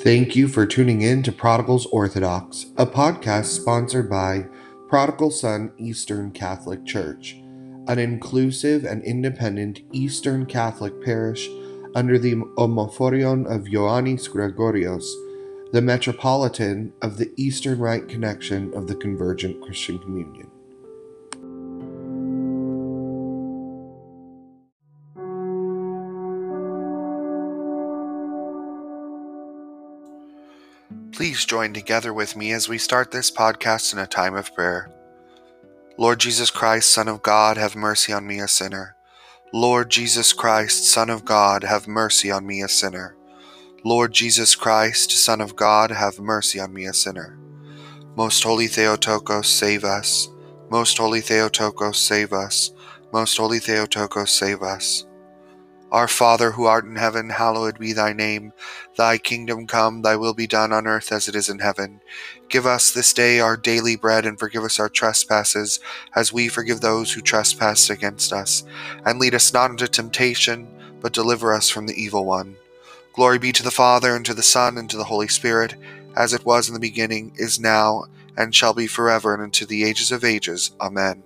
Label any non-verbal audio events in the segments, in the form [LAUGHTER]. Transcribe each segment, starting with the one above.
Thank you for tuning in to Prodigals Orthodox, a podcast sponsored by Prodigal Son Eastern Catholic Church, an inclusive and independent Eastern Catholic parish under the Omophorion of Ioannis Gregorios, the Metropolitan of the Eastern Rite Connection of the Convergent Christian Communion. Please join together with me as we start this podcast in a time of prayer. Lord Jesus Christ, Son of God, have mercy on me, a sinner. Lord Jesus Christ, Son of God, have mercy on me, a sinner. Lord Jesus Christ, Son of God, have mercy on me, a sinner. Most Holy Theotokos, save us. Most Holy Theotokos, save us. Most Holy Theotokos, save us. Our Father who art in heaven, hallowed be thy name. Thy kingdom come, thy will be done on earth as it is in heaven. Give us this day our daily bread, and forgive us our trespasses, as we forgive those who trespass against us. And lead us not into temptation, but deliver us from the evil one. Glory be to the Father, and to the Son, and to the Holy Spirit, as it was in the beginning, is now, and shall be forever, and unto the ages of ages. Amen.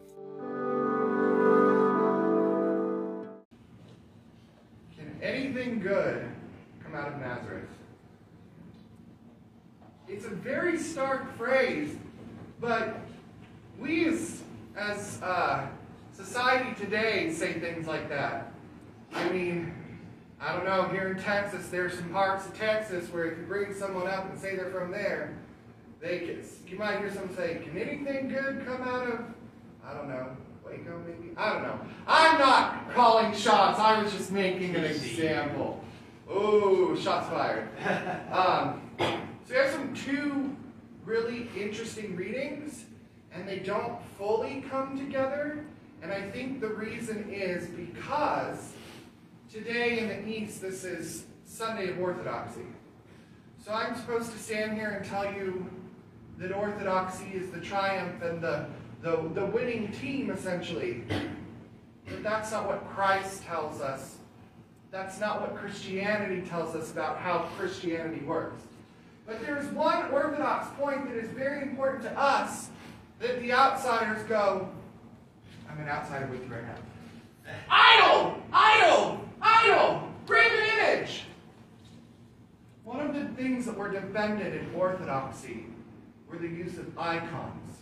Good come out of Nazareth? It's a very stark phrase, but we as, as uh, society today say things like that. I mean, I don't know, here in Texas, there's some parts of Texas where if you bring someone up and say they're from there, they can, you might hear someone say, can anything good come out of, I don't know, Waco maybe? I don't know. I'm not calling shots. I was just making an example. Ooh, shots fired. [LAUGHS] Um, so we have some two really interesting readings, and they don't fully come together. And I think the reason is because today in the East, this is Sunday of Orthodoxy. So I'm supposed to stand here and tell you that Orthodoxy is the triumph and the the, the winning team, essentially. But that's not what Christ tells us. That's not what Christianity tells us about how Christianity works. But there's one orthodox point that is very important to us that the outsiders go, I'm an outsider with you right now. Idol! Idol! Idol! Graven image! One of the things that were defended in orthodoxy were the use of icons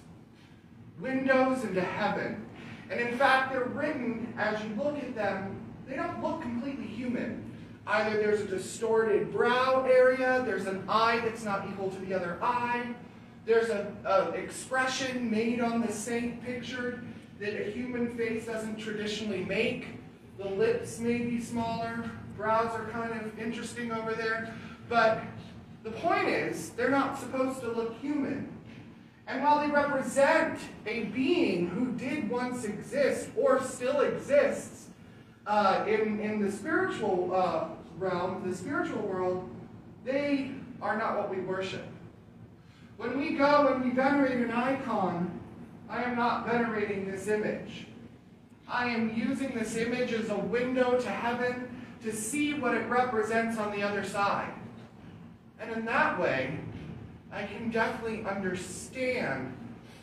windows into heaven. And in fact, they're written, as you look at them, they don't look completely human. Either there's a distorted brow area, there's an eye that's not equal to the other eye, there's an expression made on the saint pictured that a human face doesn't traditionally make. The lips may be smaller, brows are kind of interesting over there. But the point is, they're not supposed to look human. And while they represent a being who did once exist or still exists uh, in, in the spiritual uh, realm, the spiritual world, they are not what we worship. When we go and we venerate an icon, I am not venerating this image. I am using this image as a window to heaven to see what it represents on the other side. And in that way, I can definitely understand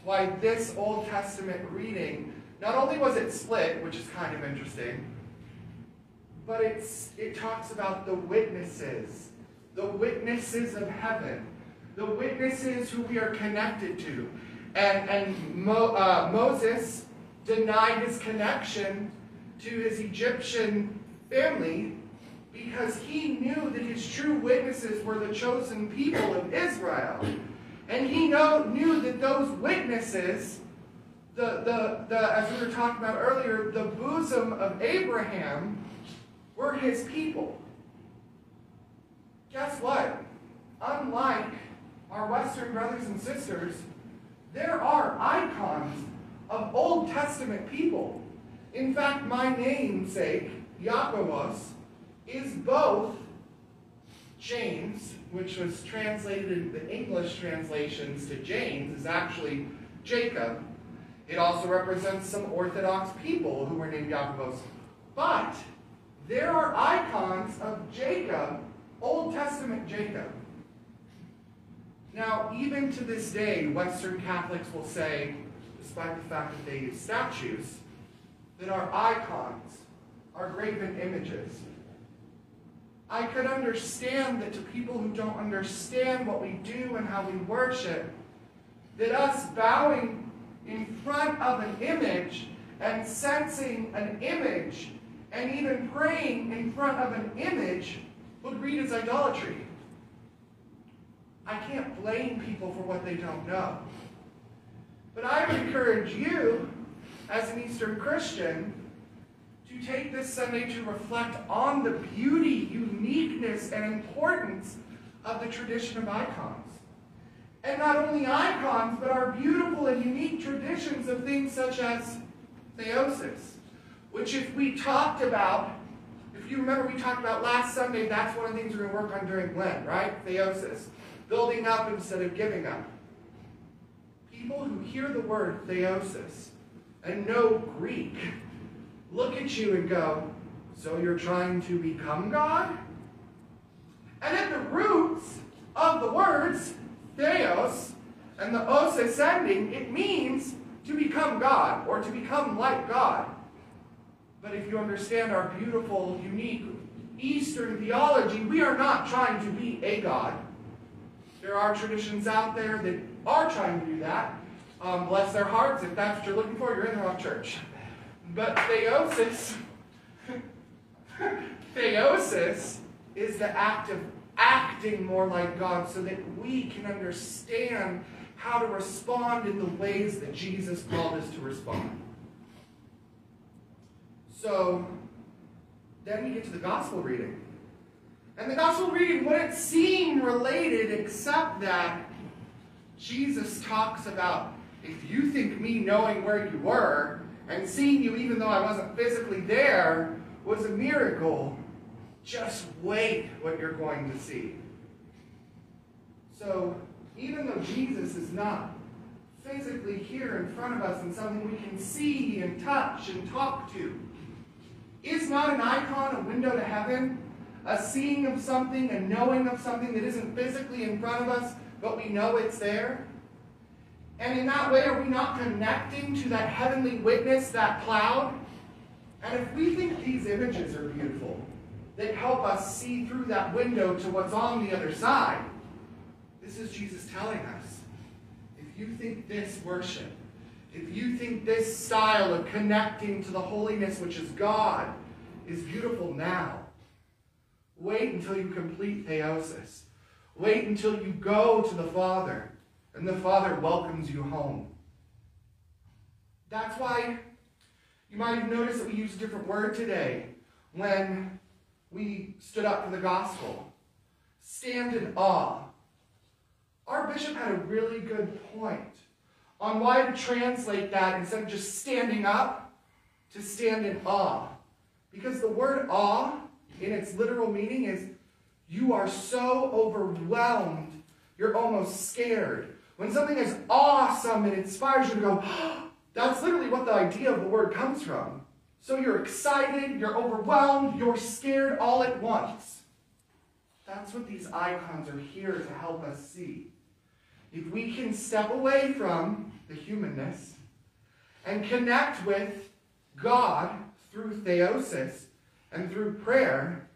why this Old Testament reading, not only was it split, which is kind of interesting, but it's, it talks about the witnesses, the witnesses of heaven, the witnesses who we are connected to. And, and Mo, uh, Moses denied his connection to his Egyptian family because he knew that his true witnesses were the chosen people of Israel. And he know, knew that those witnesses, the, the, the, as we were talking about earlier, the bosom of Abraham, were his people. Guess what? Unlike our Western brothers and sisters, there are icons of Old Testament people. In fact, my namesake, Jacobos, is both James, which was translated in the English translations to James, is actually Jacob. It also represents some Orthodox people who were named Jacobos. But there are icons of Jacob, Old Testament Jacob. Now, even to this day, Western Catholics will say, despite the fact that they use statues, that our icons are graven images. I could understand that to people who don't understand what we do and how we worship, that us bowing in front of an image and censing an image and even praying in front of an image would read as idolatry. I can't blame people for what they don't know. But I would encourage you, as an Eastern Christian, to take this Sunday to reflect on the beauty, uniqueness, and importance of the tradition of icons. And not only icons, but our beautiful and unique traditions of things such as theosis, which if we talked about, if you remember we talked about last Sunday, that's one of the things we're going to work on during Lent, right? Theosis. Building up instead of giving up. People who hear the word theosis and know Greek look at you and go, so you're trying to become God? And at the roots of the words theos and the os ascending, it means to become God or to become like God. But if you understand our beautiful, unique Eastern theology, we are not trying to be a God. There are traditions out there that are trying to do that. Um, bless their hearts. If that's what you're looking for, you're in the wrong church. But theosis, [LAUGHS] theosis is the act of acting more like God so that we can understand how to respond in the ways that Jesus called us to respond. So then we get to the gospel reading. And the gospel reading wouldn't seem related except that Jesus talks about if you think me knowing where you were and seeing you even though I wasn't physically there was a miracle, just wait what you're going to see. So, even though Jesus is not physically here in front of us and something we can see and touch and talk to, is not an icon a window to heaven? A seeing of something, a knowing of something that isn't physically in front of us, but we know it's there? And in that way, are we not connecting to that heavenly witness, that cloud? And if we think these images are beautiful, that help us see through that window to what's on the other side. This is Jesus telling us. If you think this worship, if you think this style of connecting to the holiness which is God is beautiful now, wait until you complete theosis. Wait until you go to the Father and the Father welcomes you home. That's why you might have noticed that we use a different word today when we stood up for the gospel. Stand in awe. Our bishop had a really good point on why to translate that instead of just standing up to stand in awe. Because the word awe, in its literal meaning, is you are so overwhelmed, you're almost scared. When something is awesome and inspires you to go, [GASPS] that's literally what the idea of the word comes from. So you're excited, you're overwhelmed, you're scared all at once. That's what these icons are here to help us see. If we can step away from the humanness and connect with God through theosis and through prayer,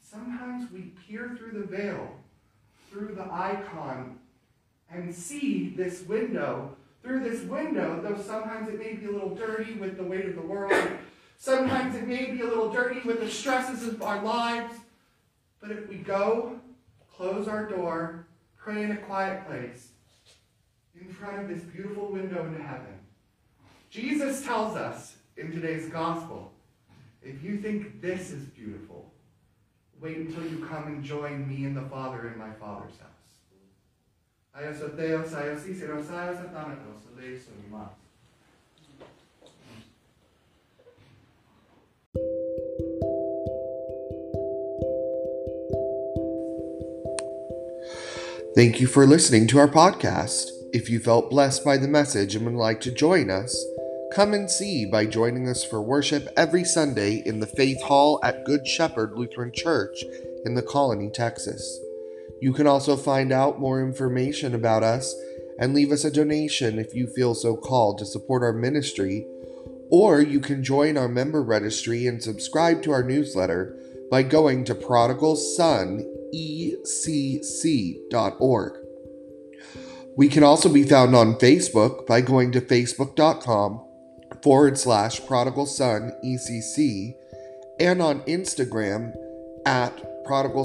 sometimes we peer through the veil, through the icon, and see this window through this window, though sometimes it may be a little dirty with the weight of the world, sometimes it may be a little dirty with the stresses of our lives. But if we go, close our door, pray in a quiet place, in front of this beautiful window into heaven, Jesus tells us in today's gospel if you think this is beautiful, wait until you come and join me and the Father in my Father's house. Athanatos, Eleison, Mas. Thank you for listening to our podcast. If you felt blessed by the message and would like to join us, come and see by joining us for worship every Sunday in the Faith Hall at Good Shepherd Lutheran Church in the Colony, Texas. You can also find out more information about us and leave us a donation if you feel so called to support our ministry, or you can join our member registry and subscribe to our newsletter by going to prodigalsonecc.org. We can also be found on Facebook by going to facebook.com forward slash prodigal son ECC and on Instagram at prodigal.